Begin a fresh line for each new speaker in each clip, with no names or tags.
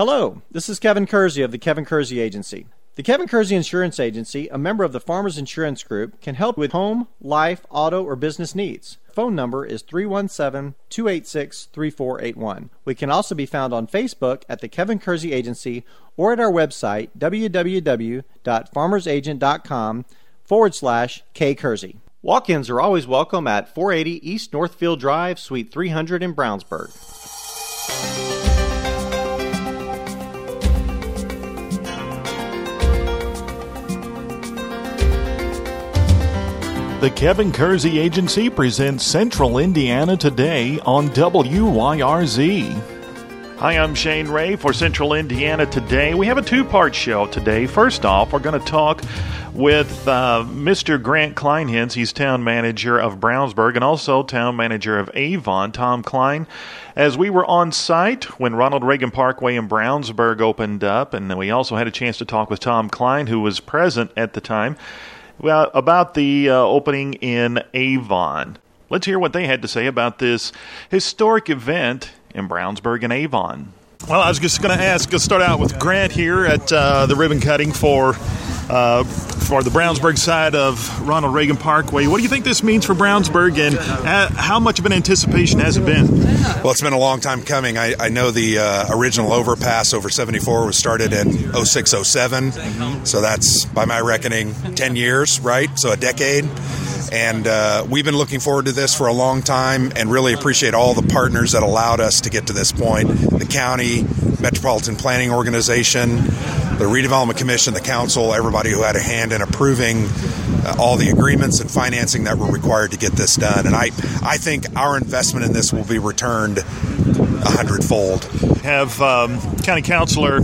Hello, this is Kevin Kersey of the Kevin Kersey Agency. The Kevin Kersey Insurance Agency, a member of the Farmers Insurance Group, can help with home, life, auto, or business needs. Phone number is 317 286 3481. We can also be found on Facebook at the Kevin Kersey Agency or at our website www.farmersagent.com forward slash K Kersey. Walk ins are always welcome at 480 East Northfield Drive, Suite 300 in Brownsburg.
The Kevin Kersey Agency presents Central Indiana Today on WYRZ. Hi, I'm Shane Ray for Central Indiana Today. We have a two part show today. First off, we're going to talk with uh, Mr. Grant Kleinhenz. He's town manager of Brownsburg and also town manager of Avon, Tom Klein. As we were on site when Ronald Reagan Parkway in Brownsburg opened up, and we also had a chance to talk with Tom Klein, who was present at the time. Well, about the uh, opening in Avon. Let's hear what they had to say about this historic event in Brownsburg and Avon.
Well, I was just going to ask, let's start out with Grant here at uh, the ribbon cutting for uh, for the Brownsburg side of Ronald Reagan Parkway. What do you think this means for Brownsburg, and how much of an anticipation has it been?
Well, it's been a long time coming. I, I know the uh, original overpass over 74 was started in 06, 07, so that's, by my reckoning, 10 years, right? So a decade. And uh, we've been looking forward to this for a long time and really appreciate all the partners that allowed us to get to this point the county, Metropolitan Planning Organization, the Redevelopment Commission, the council, everybody who had a hand in approving uh, all the agreements and financing that were required to get this done. And I, I think our investment in this will be returned a hundredfold.
Have um, County Councilor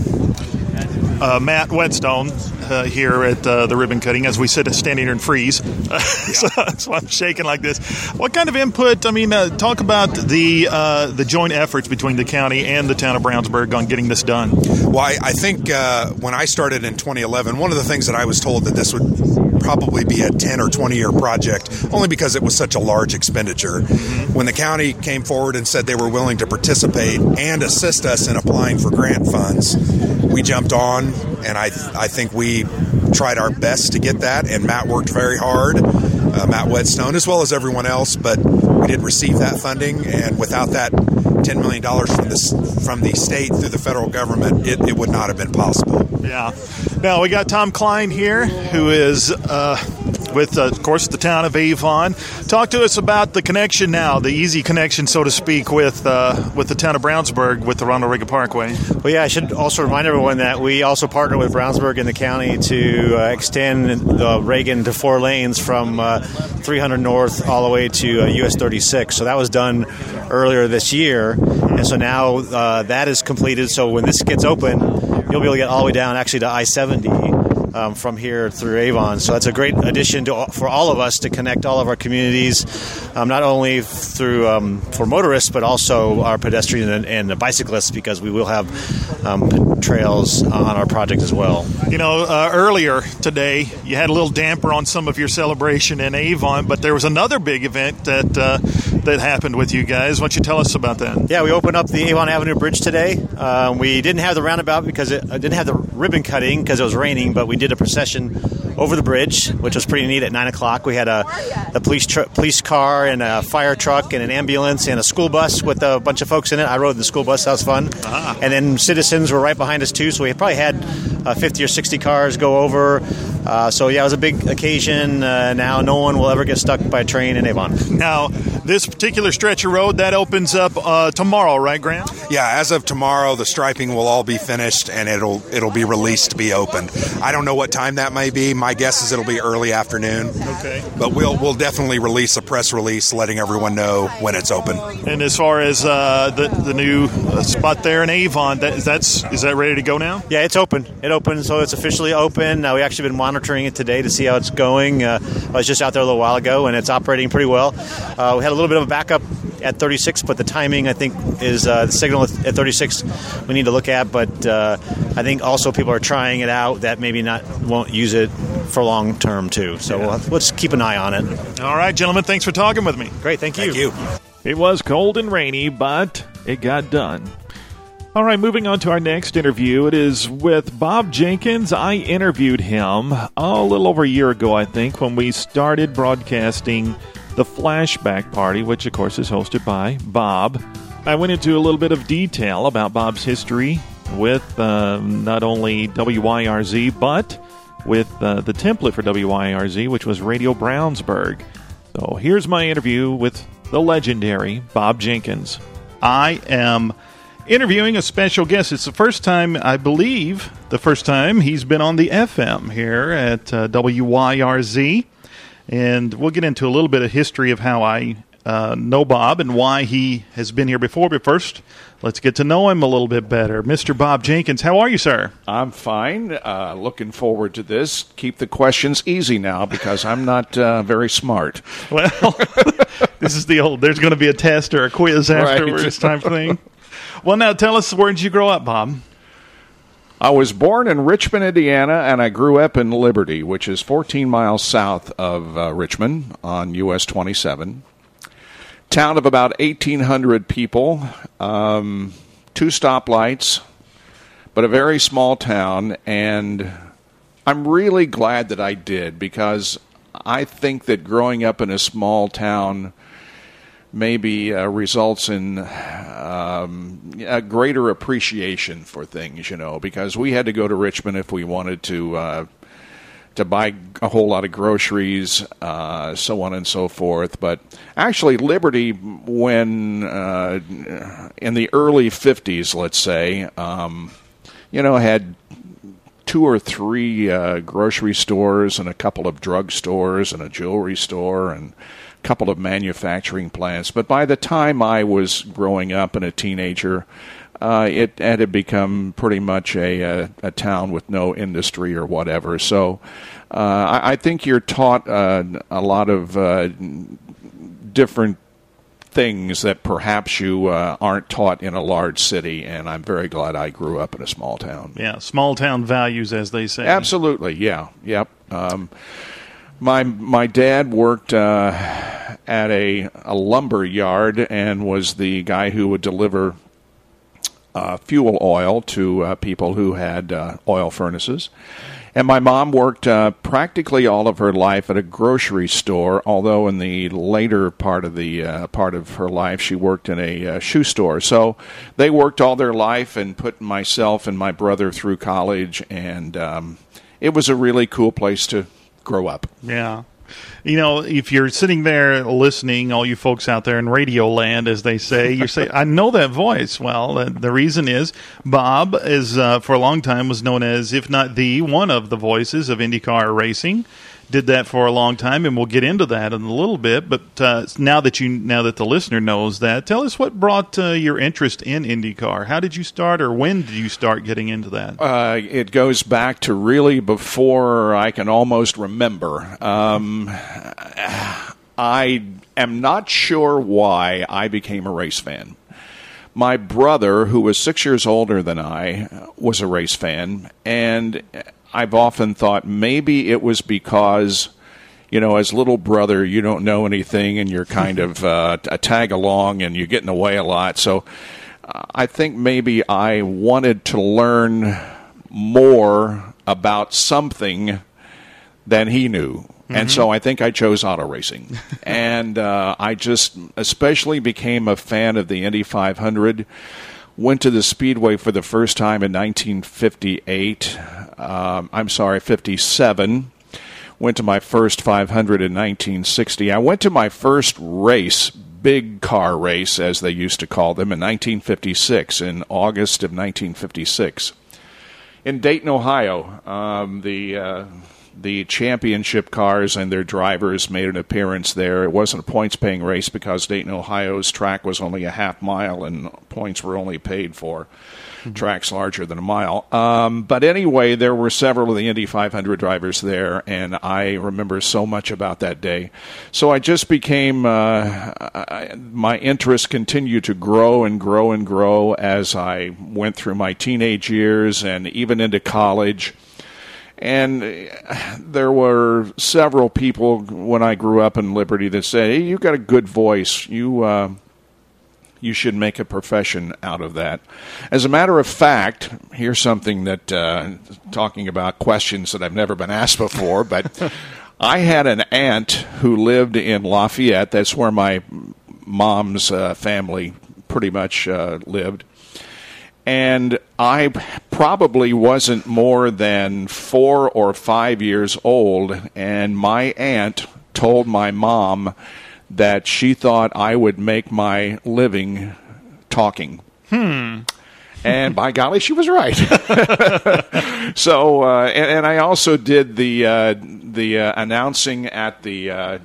uh, Matt Whetstone uh, here at uh, the ribbon cutting as we sit standing here and freeze. so that's why I'm shaking like this. What kind of input? I mean, uh, talk about the uh, the joint efforts between the county and the town of Brownsburg on getting this done.
Well, I, I think uh, when I started in 2011, one of the things that I was told that this would probably be a 10 or 20 year project, only because it was such a large expenditure. Mm-hmm. When the county came forward and said they were willing to participate and assist us in applying for grant funds, we jumped on, and I I think we tried our best to get that. And Matt worked very hard, uh, Matt Whetstone, as well as everyone else. But we did receive that funding, and without that ten million dollars from the from the state through the federal government, it, it would not have been possible.
Yeah. Now we got Tom Klein here, who is. Uh, with, uh, of course, the town of Avon. Talk to us about the connection now, the easy connection, so to speak, with uh, with the town of Brownsburg with the Ronald Reagan Parkway.
Well, yeah, I should also remind everyone that we also partner with Brownsburg and the county to uh, extend the Reagan to four lanes from uh, 300 North all the way to US uh, 36. So that was done earlier this year, and so now uh, that is completed. So when this gets open, you'll be able to get all the way down actually to I 70 um, from here through Avon. So that's a great addition to, for all of us to connect all of our communities, um, not only through um, for motorists but also our pedestrians and, and bicyclists because we will have um, trails on our project as well.
You know, uh, earlier today you had a little damper on some of your celebration in Avon, but there was another big event that uh, that happened with you guys. Why don't you tell us about that?
Yeah, we opened up the Avon Avenue Bridge today. Um, we didn't have the roundabout because it uh, didn't have the ribbon cutting because it was raining, but we did a procession over the bridge, which was pretty neat at nine o'clock. We had a, a police tr- police car and a fire truck and an ambulance and a school bus with a bunch of folks in it. I rode the school bus; that was fun. Uh-huh. And then citizens were right behind us too, so we probably had uh, 50 or 60 cars go over. Uh, so yeah, it was a big occasion. Uh, now no one will ever get stuck by a train in Avon.
Now this particular stretch of road that opens up uh, tomorrow, right, Grant?
Yeah, as of tomorrow, the striping will all be finished and it'll it'll be released to be opened. I don't know what time that may be. My guess is it'll be early afternoon.
Okay.
But we'll we'll definitely release a press release letting everyone know when it's open.
And as far as uh, the the new uh, spot there in Avon, that, that's is that ready to go now?
Yeah, it's open. It opened, so it's officially open. Uh, we actually been monitoring it today to see how it's going. Uh, I was just out there a little while ago, and it's operating pretty well. Uh, we had a little bit of a backup at 36, but the timing I think is uh, the signal at 36 we need to look at. But uh, I think also people are trying it out that maybe not won't use it for long term too. So yeah. we'll, let's keep an eye on it.
All right, gentlemen, thanks for talking with me.
Great, thank you.
Thank you.
It was cold and rainy, but it got done. All right, moving on to our next interview. It is with Bob Jenkins. I interviewed him a little over a year ago, I think, when we started broadcasting the Flashback Party, which, of course, is hosted by Bob. I went into a little bit of detail about Bob's history with uh, not only WYRZ, but with uh, the template for WYRZ, which was Radio Brownsburg. So here's my interview with the legendary Bob Jenkins.
I am interviewing a special guest. It's the first time, I believe, the first time he's been on the FM here at uh, WYRZ. And we'll get into a little bit of history of how I uh, know Bob and why he has been here before. But first, let's get to know him a little bit better. Mr. Bob Jenkins, how are you, sir?
I'm fine. Uh, looking forward to this. Keep the questions easy now because I'm not uh, very smart.
Well, this is the old, there's going to be a test or a quiz afterwards right. type thing. Well, now tell us, where did you grow up, Bob?
I was born in Richmond, Indiana, and I grew up in Liberty, which is 14 miles south of uh, Richmond on US 27 town of about 1,800 people, um, two stoplights, but a very small town. And I'm really glad that I did because I think that growing up in a small town maybe uh, results in um, a greater appreciation for things, you know, because we had to go to Richmond if we wanted to uh, to buy a whole lot of groceries, uh, so on and so forth. But actually, Liberty, when uh, in the early 50s, let's say, um, you know, had two or three uh, grocery stores and a couple of drug stores and a jewelry store and couple of manufacturing plants. But by the time I was growing up and a teenager, uh, it, it, had become pretty much a, a, a, town with no industry or whatever. So uh, I, I, think you're taught uh, a lot of uh, different things that perhaps you uh, aren't taught in a large city, and I'm very glad I grew up in a small town.
Yeah, small town values, as they say.
Absolutely, yeah, yep. Um, my my dad worked uh, at a, a lumber yard and was the guy who would deliver uh, fuel oil to uh, people who had uh, oil furnaces. And my mom worked uh, practically all of her life at a grocery store, although in the later part of the uh, part of her life she worked in a shoe store. So they worked all their life and put myself and my brother through college, and um, it was a really cool place to grow up.
Yeah you know, if you're sitting there listening, all you folks out there in radio land, as they say, you say, I know that voice. Well, the reason is Bob is, uh, for a long time, was known as, if not the, one of the voices of IndyCar racing did that for a long time, and we'll get into that in a little bit. But uh, now that you now that the listener knows that, tell us what brought uh, your interest in IndyCar. How did you start, or when did you start getting into that?
Uh, it goes back to really before I can almost remember. Um, I am not sure why I became a race fan. My brother, who was six years older than I, was a race fan, and I've often thought maybe it was because you know, as little brother, you don't know anything, and you're kind of uh, a tag along, and you get in the way a lot. So, uh, I think maybe I wanted to learn more about something than he knew. Mm-hmm. And so I think I chose auto racing. and uh, I just especially became a fan of the Indy 500 went to the Speedway for the first time in 1958. Um, I'm sorry, 57. Went to my first 500 in 1960. I went to my first race, big car race, as they used to call them, in 1956, in August of 1956. In Dayton, Ohio, um, the. Uh, the championship cars and their drivers made an appearance there. It wasn't a points paying race because Dayton, Ohio's track was only a half mile and points were only paid for mm-hmm. tracks larger than a mile. Um, but anyway, there were several of the Indy 500 drivers there, and I remember so much about that day. So I just became, uh, I, my interest continued to grow and grow and grow as I went through my teenage years and even into college. And there were several people when I grew up in Liberty that said, "Hey, you've got a good voice. You uh, you should make a profession out of that. As a matter of fact, here's something that uh, talking about questions that I've never been asked before, but I had an aunt who lived in Lafayette. That's where my mom's uh, family pretty much uh, lived. And I probably wasn't more than four or five years old, and my aunt told my mom that she thought I would make my living talking.
Hmm.
And by golly, she was right. so, uh, and, and, I also did the uh, the uh, announcing at the uh,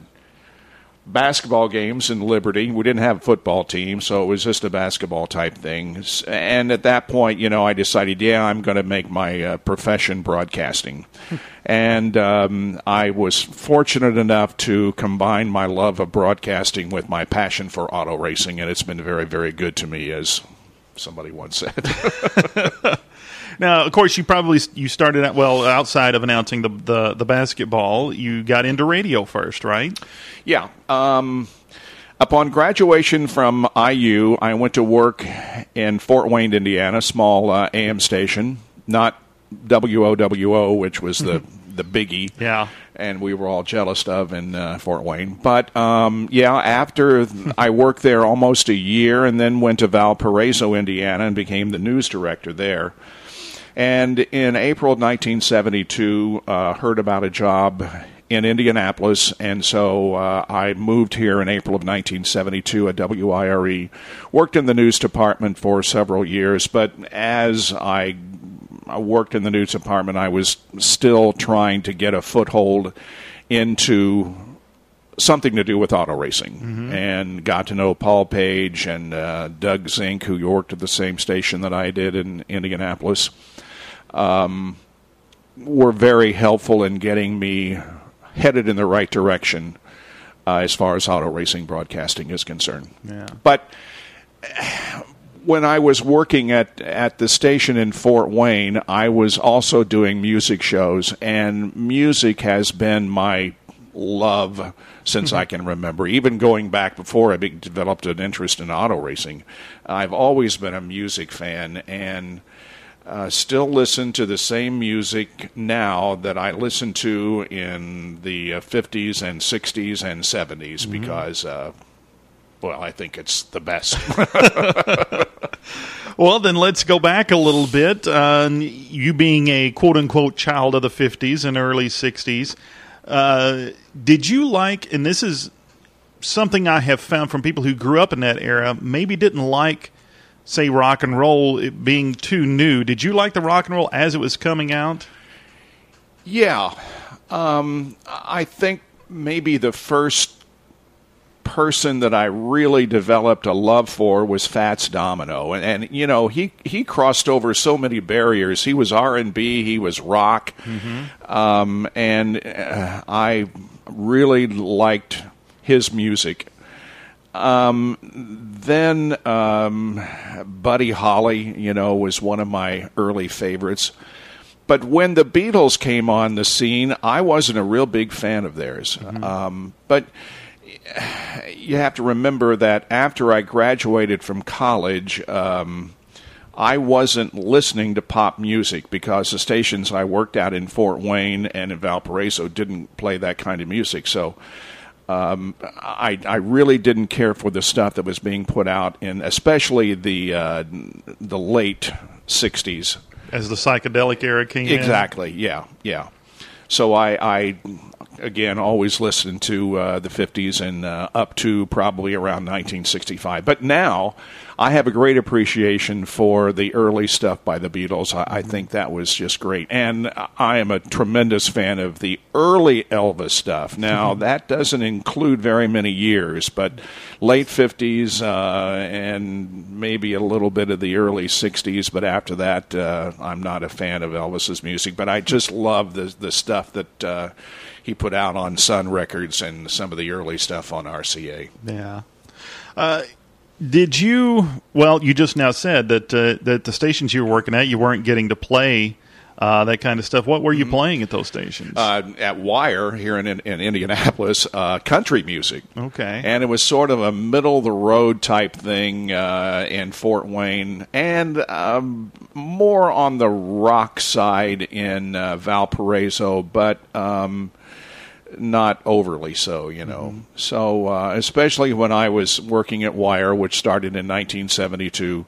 basketball games in Liberty. We didn't have a football team, so it was just a basketball type thing. And at that point, you know, I decided, yeah, I'm going to make my uh, profession broadcasting. and um, I was fortunate enough to combine my love of broadcasting with my passion for auto racing, and it's been very, very good to me, as somebody once said.
Now, of course, you probably you started out well outside of announcing the, the, the basketball. You got into radio first, right?
Yeah. Um, upon graduation from IU, I went to work in Fort Wayne, Indiana, small uh, AM station, not WOWO, which was the the biggie.
Yeah.
And we were all jealous of in uh, Fort Wayne. But um, yeah, after I worked there almost a year and then went to Valparaiso, Indiana, and became the news director there. And in April of 1972, uh, heard about a job in Indianapolis, and so uh, I moved here in April of 1972 at WIRE. Worked in the news department for several years, but as I worked in the news department, I was still trying to get a foothold into something to do with auto racing mm-hmm. and got to know Paul Page and uh, Doug Zink, who worked at the same station that I did in Indianapolis um, were very helpful in getting me headed in the right direction uh, as far as auto racing broadcasting is concerned.
Yeah.
But when I was working at, at the station in Fort Wayne, I was also doing music shows, and music has been my love since mm-hmm. I can remember. Even going back before I developed an interest in auto racing, I've always been a music fan, and uh, still listen to the same music now that I listened to in the uh, 50s and 60s and 70s mm-hmm. because, uh, well, I think it's the best.
well, then let's go back a little bit. Uh, you being a quote unquote child of the 50s and early 60s, uh, did you like, and this is something I have found from people who grew up in that era, maybe didn't like say rock and roll being too new. Did you like the rock and roll as it was coming out?
Yeah. Um, I think maybe the first person that I really developed a love for was Fats Domino, and, and you know he he crossed over so many barriers. He was R and B, he was rock, mm-hmm. um, and uh, I really liked his music. Um, then um, Buddy Holly, you know, was one of my early favorites. But when the Beatles came on the scene, I wasn't a real big fan of theirs. Mm-hmm. Um, but you have to remember that after I graduated from college, um, I wasn't listening to pop music because the stations I worked at in Fort Wayne and in Valparaiso didn't play that kind of music. So um, I, I really didn't care for the stuff that was being put out in, especially the uh, the late '60s.
As the psychedelic era came
exactly, in. yeah, yeah. So I, I again always listened to uh, the '50s and uh, up to probably around 1965. But now I have a great appreciation for the early stuff by the Beatles. I, I, think that was just great. And I am a tremendous fan of the early Elvis stuff. Now, mm-hmm. that doesn't include very many years, but late 50s uh, and maybe a little bit of the early 60s. But after that, uh, I'm not a fan of Elvis's music. But I just love the, the stuff that uh, he put out on Sun Records and some of the early stuff on RCA.
Yeah. Uh, did you? Well, you just now said that uh, that the stations you were working at, you weren't getting to play uh, that kind of stuff. What were you playing at those stations?
uh, at Wire here in, in Indianapolis, uh, country music.
Okay.
And it was sort of a middle of the road type thing uh, in Fort Wayne, and um, more on the rock side in uh, Valparaiso, but. Um, not overly so, you know. So, uh, especially when I was working at Wire, which started in 1972,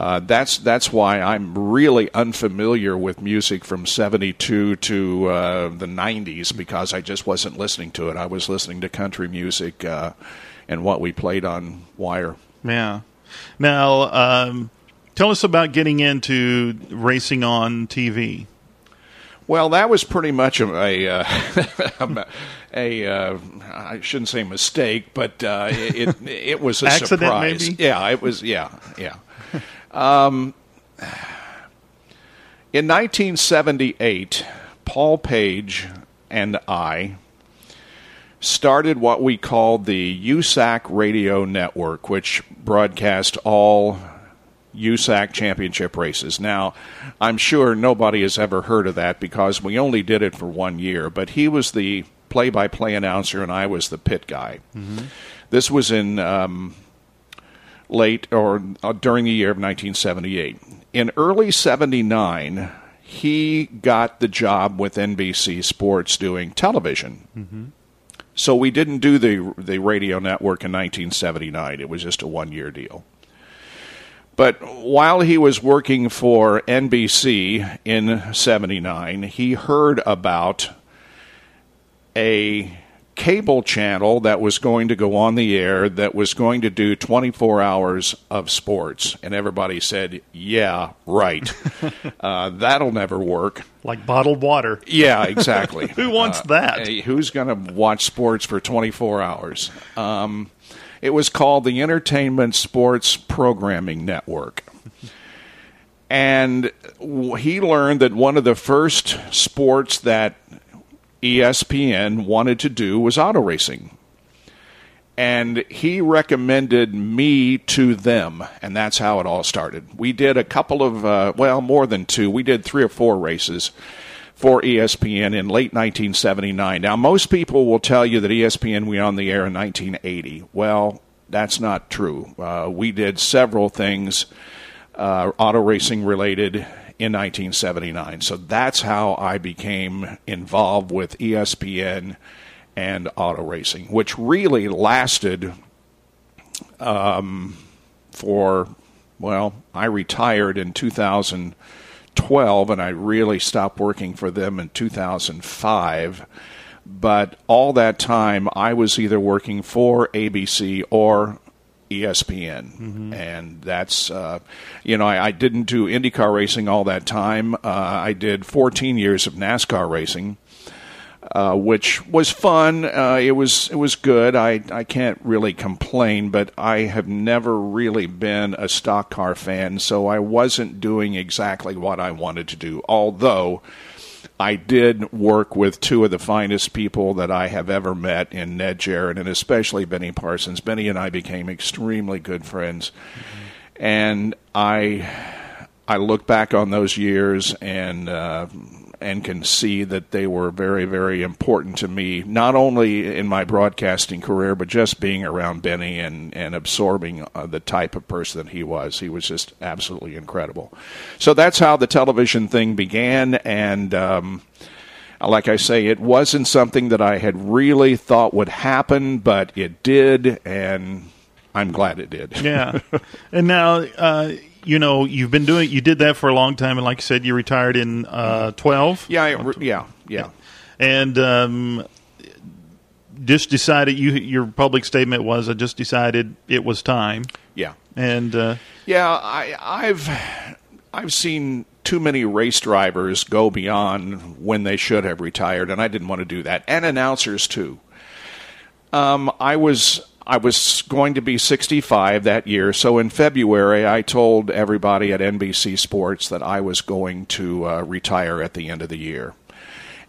uh, that's that's why I'm really unfamiliar with music from '72 to uh, the '90s because I just wasn't listening to it. I was listening to country music uh, and what we played on Wire.
yeah. Now, um, tell us about getting into racing on TV.
Well, that was pretty much a a, uh, a uh, I shouldn't say mistake, but uh, it it was a
Accident,
surprise.
maybe?
Yeah, it was. Yeah, yeah. Um, in 1978, Paul Page and I started what we called the USAC Radio Network, which broadcast all USAC championship races. Now, I'm sure nobody has ever heard of that because we only did it for one year, but he was the play by play announcer and I was the pit guy. This was in um, late or uh, during the year of 1978. In early 79, he got the job with NBC Sports doing television. So we didn't do the the radio network in 1979. It was just a one year deal. But while he was working for NBC in 79, he heard about a cable channel that was going to go on the air that was going to do 24 hours of sports. And everybody said, yeah, right. uh, that'll never work.
Like bottled water.
Yeah, exactly.
Who wants that?
Hey, who's going to watch sports for 24 hours? Um, it was called the Entertainment Sports Programming Network. And he learned that one of the first sports that ESPN wanted to do was auto racing. And he recommended me to them, and that's how it all started. We did a couple of, uh, well, more than two. We did three or four races for ESPN in late 1979. Now, most people will tell you that ESPN went on the air in 1980. Well, that's not true. Uh, we did several things uh, auto racing related in 1979. So that's how I became involved with ESPN and auto racing, which really lasted um, for, well, I retired in 2012 and I really stopped working for them in 2005. But all that time, I was either working for ABC or ESPN, and that's uh, you know I, I didn't do IndyCar racing all that time. Uh, I did 14 years of NASCAR racing, uh, which was fun. Uh, it was it was good. I I can't really complain, but I have never really been a stock car fan, so I wasn't doing exactly what I wanted to do. Although I did work with two of the finest people that I have ever met in Ned Jarrett and especially Benny Parsons. Benny and I became extremely good friends, and I I look back on those years and uh, and can see that they were very very important to me, not only in my broadcasting career, but just being around Benny and and absorbing uh, the type of person that he was. He was just absolutely incredible. So that's how the television thing began, and. Um, like I say, it wasn't something that I had really thought would happen, but it did, and I'm glad it did.
yeah. And now, uh, you know, you've been doing, you did that for a long time, and like you said, you retired in uh, twelve.
Yeah, I, yeah, yeah.
and um, just decided. You your public statement was, "I just decided it was time."
Yeah.
And uh,
Yeah, I, I've I've seen too many race drivers go beyond when they should have retired, and I didn't want to do that. And announcers too. Um, I was I was going to be 65 that year, so in February I told everybody at NBC Sports that I was going to uh, retire at the end of the year.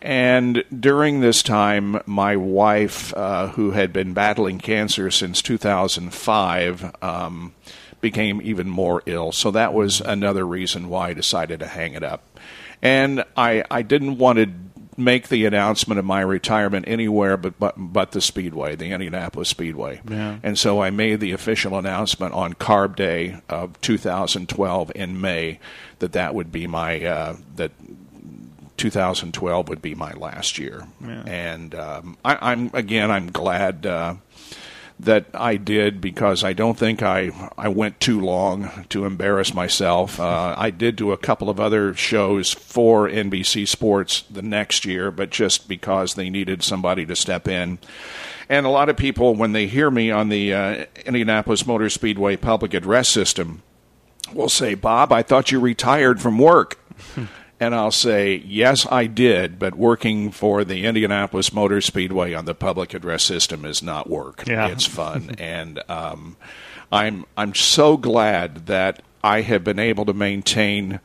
And during this time, my wife, uh, who had been battling cancer since 2005, um, became even more ill. So that was another reason why I decided to hang it up. And I, I didn't want to make the announcement of my retirement anywhere but, but, but the Speedway, the Indianapolis Speedway.
Yeah.
And so I made the official announcement on Carb Day of 2012 in May that that would be my uh, that 2012 would be my last year.
Yeah.
And um, I, I'm again, I'm glad. Uh, that I did because I don't think I I went too long to embarrass myself. Uh, I did do a couple of other shows for NBC Sports the next year, but just because they needed somebody to step in. And a lot of people, when they hear me on the uh, Indianapolis Motor Speedway public address system, will say, "Bob, I thought you retired from work." And I'll say, yes, I did, but working for the Indianapolis Motor Speedway on the public address system is not work.
Yeah.
It's fun. and um, I'm, I'm so glad that I have been able to maintain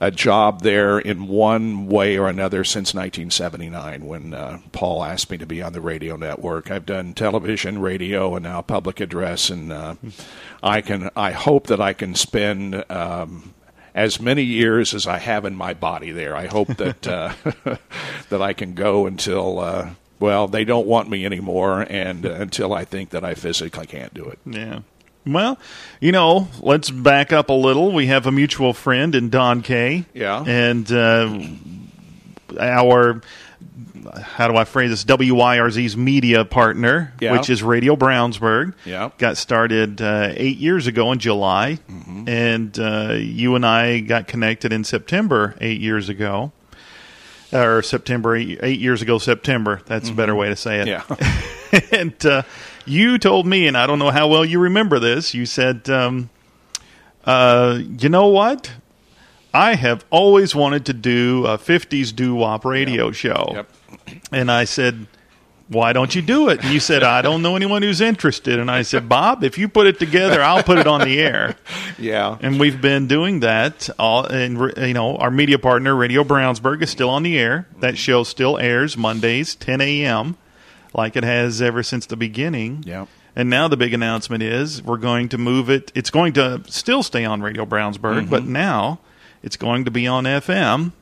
a job there in one way or another since 1979 when uh, Paul asked me to be on the radio network. I've done television, radio, and now public address, and uh, I can. I hope that I can spend um, as many years as I have in my body there. I hope that uh, that I can go until. Uh, well, they don't want me anymore, and uh, until I think that I physically can't do it.
Yeah. Well, you know, let's back up a little. We have a mutual friend in Don Kay.
Yeah.
And uh, our, how do I phrase this? WYRZ's media partner,
Yeah.
which is Radio Brownsburg.
Yeah.
Got started uh, eight years ago in July.
Mm-hmm.
And uh, you and I got connected in September eight years ago. Or September, eight, eight years ago, September. That's a better way to say it
Mm-hmm. Yeah.
and uh, you told me, and I don't know how well you remember this. You said, um, uh, "You know what? I have always wanted to do a '50s doo-wop radio show."
Yep.
And I said, "Why don't you do it?" And you said, "I don't know anyone who's interested." And I said, "Bob, if you put it together, I'll put it on the air."
Yeah.
And we've been doing that. All and you know, our media partner, Radio Brownsburg, is still on the air. That mm-hmm. show still airs Mondays, 10 a.m., like it has ever since the beginning.
Yep.
And now the big announcement is we're going to move it. It's going to still stay on Radio Brownsburg, but mm-hmm. now it's going to be on FM.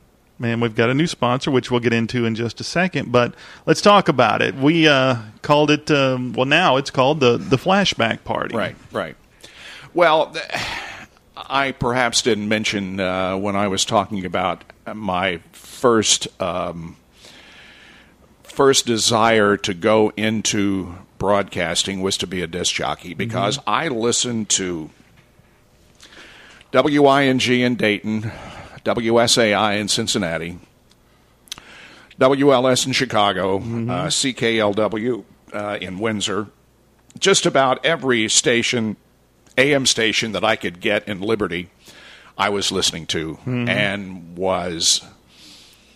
And we've got a new sponsor, which we'll get into in just a second. But let's talk about it. We uh, called it. Um, well, now it's called the the Flashback Party.
Right, right. Well, I perhaps didn't mention uh, when I was talking about my first um, first desire to go into broadcasting was to be a disc jockey because I listened to WING in Dayton, WSAI in Cincinnati, WLS in Chicago, uh, CKLW uh, in Windsor, just about every station, AM station that I could get in Liberty, I was listening to and was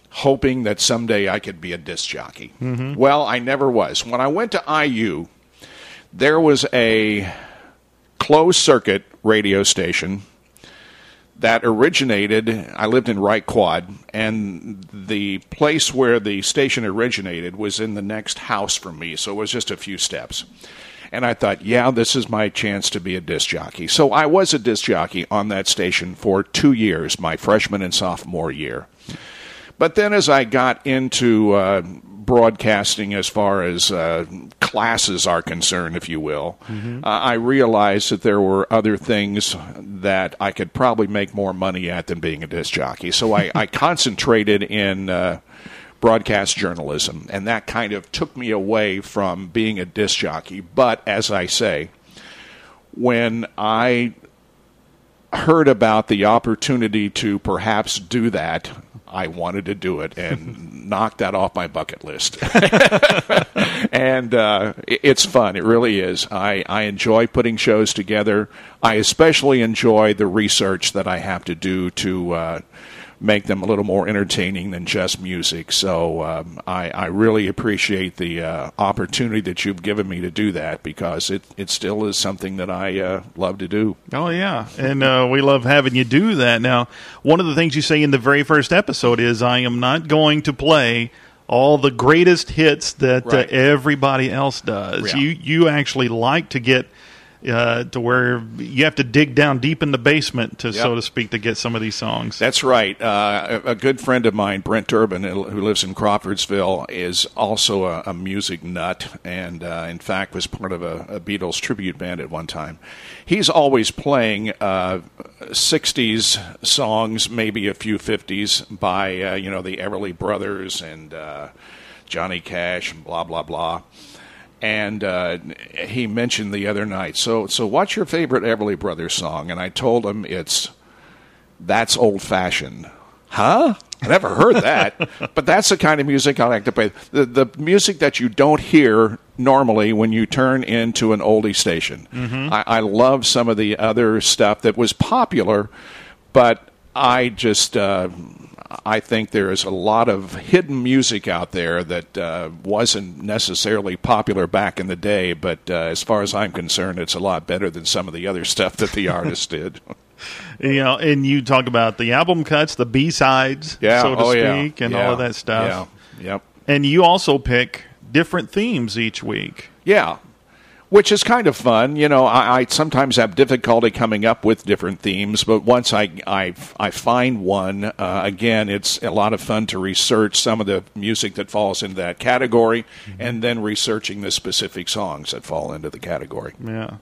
hoping that someday I could be a disc jockey. Well, I never was. When I went to IU, there was a closed circuit radio station that originated. I lived in Wright Quad, and the place where the station originated was in the next house from me, so it was just a few steps. And I thought, yeah, this is my chance to be a disc jockey. So I was a disc jockey on that station for two years, my freshman and sophomore year. But then as I got into uh, broadcasting as far as uh, classes are concerned, if you will, uh, I realized that there were other things that I could probably make more money at than being a disc jockey. So I, I concentrated in uh, broadcast journalism, and that kind of took me away from being a disc jockey. But as I say, when I heard about the opportunity to perhaps do that, I wanted to do it and knock that off my bucket list. and uh, it's fun. It really is. I, I enjoy putting shows together. I especially enjoy the research that I have to do to uh, make them a little more entertaining than just music. So um, I, I really appreciate the uh, opportunity that you've given me to do that because it, it still is something that I uh, love to do.
Oh yeah, and uh, we love having you do that. Now, one of the things you say in the very first episode is, "I am not going to play all the greatest hits that
Right.
uh, everybody else does."
Yeah.
You you actually like to get uh, to where you have to dig down deep in the basement, to
Yep.
so to speak, to get some of these songs.
That's right. Uh, a, a good friend of mine, Brent Urban, who lives in Crawfordsville, is also a, a music nut, and uh, in fact was part of a, a Beatles tribute band at one time. He's always playing uh, '60s songs, maybe a few '50s by uh, you know the Everly Brothers and uh, Johnny Cash and blah blah blah. And uh, he mentioned the other night. So, so what's your favorite Everly Brothers song? And I told him it's that's old fashioned. Huh? I never heard that. but that's the kind of music I like to play. The, the music that you don't hear normally when you turn into an oldie station. I, I love some of the other stuff that was popular, but I just. Uh, I think there is a lot of hidden music out there that uh, wasn't necessarily popular back in the day, but uh, as far as I'm concerned, it's a lot better than some of the other stuff that the artists did.
you know, and you talk about the album cuts, the B sides,
Yeah,
so to
oh, yeah.
speak, and
Yeah.
all of that stuff.
Yeah, yep,
And you also pick different themes each week.
yeah. Which is kind of fun, you know. I, I sometimes have difficulty coming up with different themes, but once I I, I find one, uh, again, it's a lot of fun to research some of the music that falls into that category, and then researching the specific songs that fall into the category.
Yeah.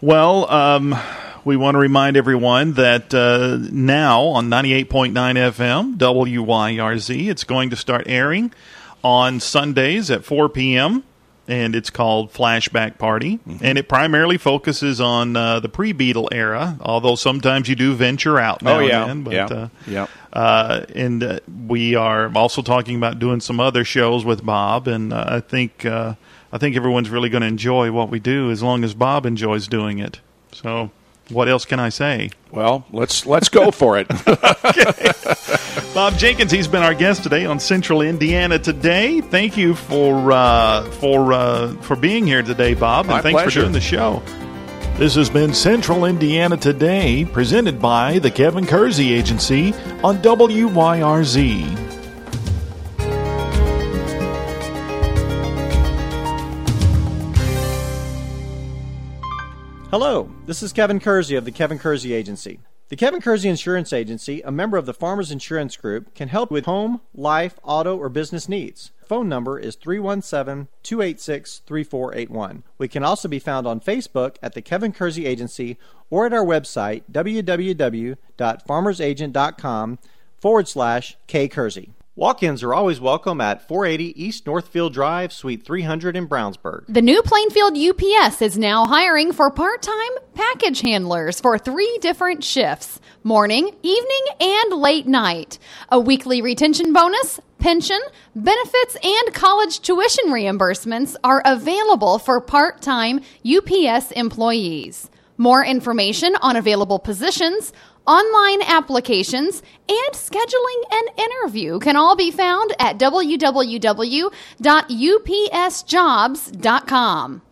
Well, um, we want to remind everyone that uh, now on 98.9 FM, WYRZ, it's going to start airing on Sundays at 4 p.m. And it's called Flashback Party.
Mm-hmm.
And it primarily focuses on uh, the pre Beatle era, although sometimes you do venture out now
Oh, yeah.
and then. But,
Yeah.
Uh,
Yeah.
uh, and uh, we are also talking about doing some other shows with Bob, and uh, I think uh, I think everyone's really going to enjoy what we do as long as Bob enjoys doing it. So, what else can I say?
Well, let's let's go for it.
Bob Jenkins, he's been our guest today on Central Indiana today. Thank you for uh, for uh, for being here today, Bob, and
My
thanks
pleasure.
for doing the show. This has been Central Indiana Today, presented by the Kevin Kersey Agency on WYRZ.
Hello, this is Kevin Kersey of the Kevin Kersey Agency. The Kevin Kersey Insurance Agency, a member of the Farmers Insurance Group, can help with home, life, auto, or business needs. Phone number is 317 286 3481. We can also be found on Facebook at the Kevin Kersey Agency or at our website www.farmersagent.com forward slash K Kersey. Walk ins are always welcome at 480 East Northfield Drive, Suite 300 in Brownsburg.
The new Plainfield UPS is now hiring for part time package handlers for three different shifts morning, evening, and late night. A weekly retention bonus, pension, benefits, and college tuition reimbursements are available for part time UPS employees. More information on available positions, online applications, and scheduling an interview can all be found at www.upsjobs.com.